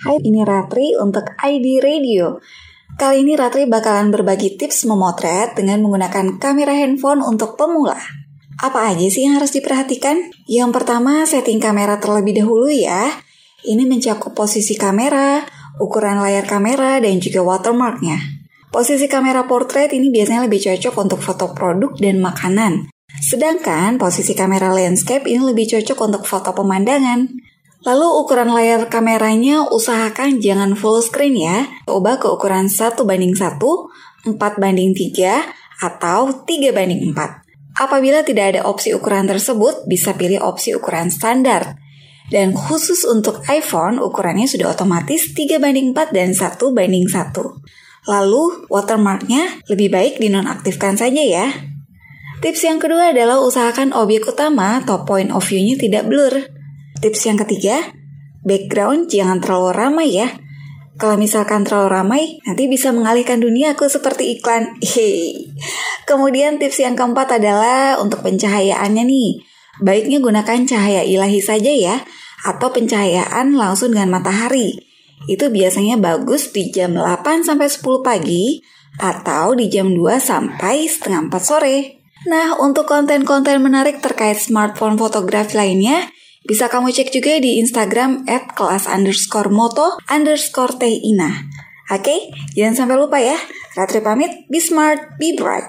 Hai, ini Ratri untuk ID Radio. Kali ini Ratri bakalan berbagi tips memotret dengan menggunakan kamera handphone untuk pemula. Apa aja sih yang harus diperhatikan? Yang pertama, setting kamera terlebih dahulu ya. Ini mencakup posisi kamera, ukuran layar kamera, dan juga watermarknya. Posisi kamera portrait ini biasanya lebih cocok untuk foto produk dan makanan. Sedangkan posisi kamera landscape ini lebih cocok untuk foto pemandangan. Lalu ukuran layar kameranya usahakan jangan full screen ya. Coba ke ukuran 1 banding 1, 4 banding 3, atau 3 banding 4. Apabila tidak ada opsi ukuran tersebut, bisa pilih opsi ukuran standar. Dan khusus untuk iPhone, ukurannya sudah otomatis 3 banding 4 dan 1 banding 1. Lalu, watermarknya lebih baik dinonaktifkan saja ya. Tips yang kedua adalah usahakan objek utama atau point of view-nya tidak blur. Tips yang ketiga, background jangan terlalu ramai ya. Kalau misalkan terlalu ramai, nanti bisa mengalihkan dunia aku seperti iklan. Hehehe. Kemudian tips yang keempat adalah untuk pencahayaannya nih. Baiknya gunakan cahaya ilahi saja ya, atau pencahayaan langsung dengan matahari. Itu biasanya bagus di jam 8 sampai 10 pagi atau di jam 2 sampai setengah 4 sore. Nah, untuk konten-konten menarik terkait smartphone fotografi lainnya, bisa kamu cek juga di Instagram at kelas underscore moto underscore teina. Oke, jangan sampai lupa ya. Ratri pamit, be smart, be bright.